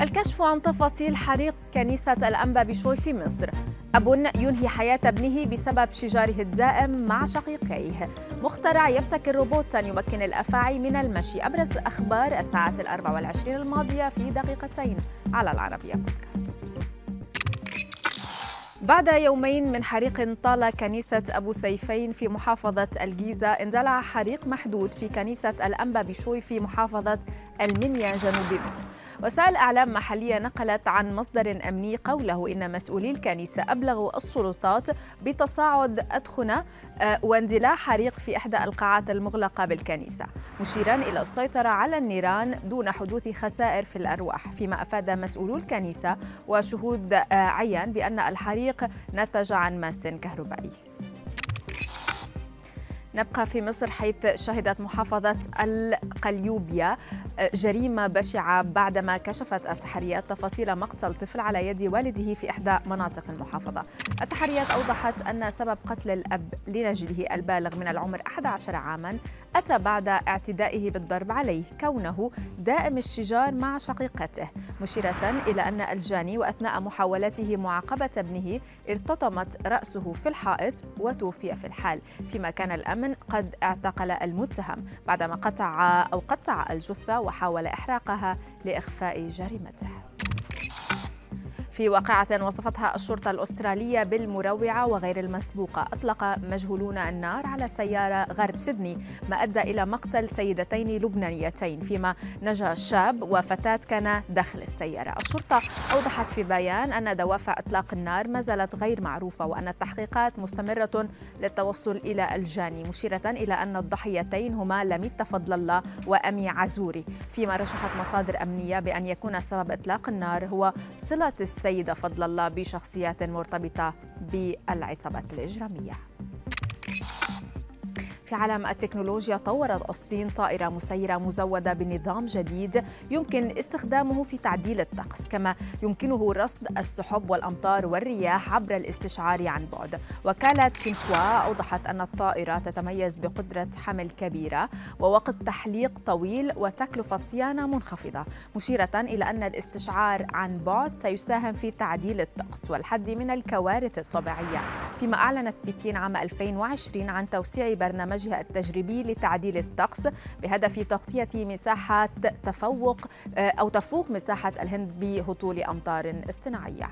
الكشف عن تفاصيل حريق كنيسة الأنبا بشوي في مصر. أب ينهي حياة ابنه بسبب شجاره الدائم مع شقيقيه. مخترع يبتكر روبوتا يمكن الأفاعي من المشي. أبرز أخبار الساعة الأربع والعشرين الماضية في دقيقتين على العربية بودكاست. بعد يومين من حريق طال كنيسة أبو سيفين في محافظة الجيزة اندلع حريق محدود في كنيسة الأنبا بشوي في محافظة المنيا جنوب مصر. وسائل إعلام محلية نقلت عن مصدر أمني قوله إن مسؤولي الكنيسة أبلغوا السلطات بتصاعد أدخنة آه، واندلاع حريق في إحدى القاعات المغلقة بالكنيسة. مشيرا إلى السيطرة على النيران دون حدوث خسائر في الأرواح فيما أفاد مسؤولو الكنيسة وشهود آه، عيان بأن الحريق نتج عن ماس كهربائي. نبقى في مصر حيث شهدت محافظة القليوبية جريمة بشعة بعدما كشفت التحريات تفاصيل مقتل طفل على يد والده في إحدى مناطق المحافظة. التحريات أوضحت أن سبب قتل الأب لنجده البالغ من العمر 11 عاما أتى بعد اعتدائه بالضرب عليه كونه دائم الشجار مع شقيقته مشيرة إلى أن الجاني وأثناء محاولته معاقبة ابنه ارتطمت رأسه في الحائط وتوفي في الحال. فيما كان الأمن قد اعتقل المتهم بعدما قطع أو قطع الجثة وحاول إحراقها لإخفاء جريمته. في واقعة وصفتها الشرطة الأسترالية بالمروعة وغير المسبوقة أطلق مجهولون النار على سيارة غرب سيدني. ما أدى إلى مقتل سيدتين لبنانيتين. فيما نجا شاب وفتاة كان داخل السيارة. الشرطة أوضحت في بيان أن دوافع إطلاق النار ما زالت غير معروفة وأن التحقيقات مستمرة للتوصل إلى الجاني مشيرة إلى أن الضحيتين هما لميت فضل الله وأمي عزوري. فيما رشحت مصادر أمنية بأن يكون سبب إطلاق النار هو صلة السيارة السيدة فضل الله بشخصيات مرتبطة بالعصابات الإجرامية. في عالم التكنولوجيا طورت الصين طائرة مسيرة مزودة بنظام جديد يمكن استخدامه في تعديل الطقس كما يمكنه رصد السحب والأمطار والرياح عبر الاستشعار عن بعد. وكالة شينخوا أوضحت أن الطائرة تتميز بقدرة حمل كبيرة ووقت تحليق طويل وتكلفة صيانة منخفضة مشيرة إلى أن الاستشعار عن بعد سيساهم في تعديل الطقس والحد من الكوارث الطبيعية. فيما أعلنت بكين عام 2020 عن توسيع برنامج برنامجها التجريبي لتعديل الطقس بهدف تغطية مساحات تفوق آه، أو تفوق مساحة الهند بهطول أمطار اصطناعية.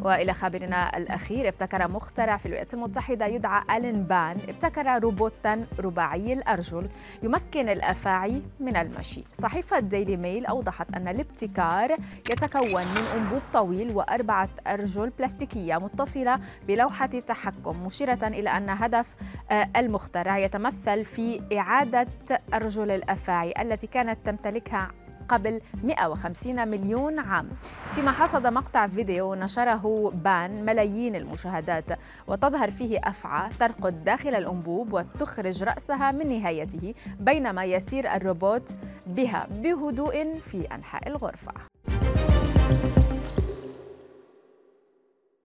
وإلى خبرنا الأخير ابتكر مخترع في الولايات المتحدة يدعى ألين بان. ابتكر روبوتا رباعي الأرجل يمكن الأفاعي من المشي. صحيفة ديلي ميل أوضحت أن الابتكار يتكون من أنبوب طويل وأربعة أرجل بلاستيكية متصلة بلوحة تحكم مشيرة إلى أن هدف آه، المخترع يتمثل في إعادة أرجل الأفاعي التي كانت تمتلكها قبل 150 مليون عام. فيما حصد مقطع فيديو نشره بان ملايين المشاهدات وتظهر فيه أفعى ترقد داخل الأنبوب وتخرج رأسها من نهايته بينما يسير الروبوت بها بهدوء في أنحاء الغرفة.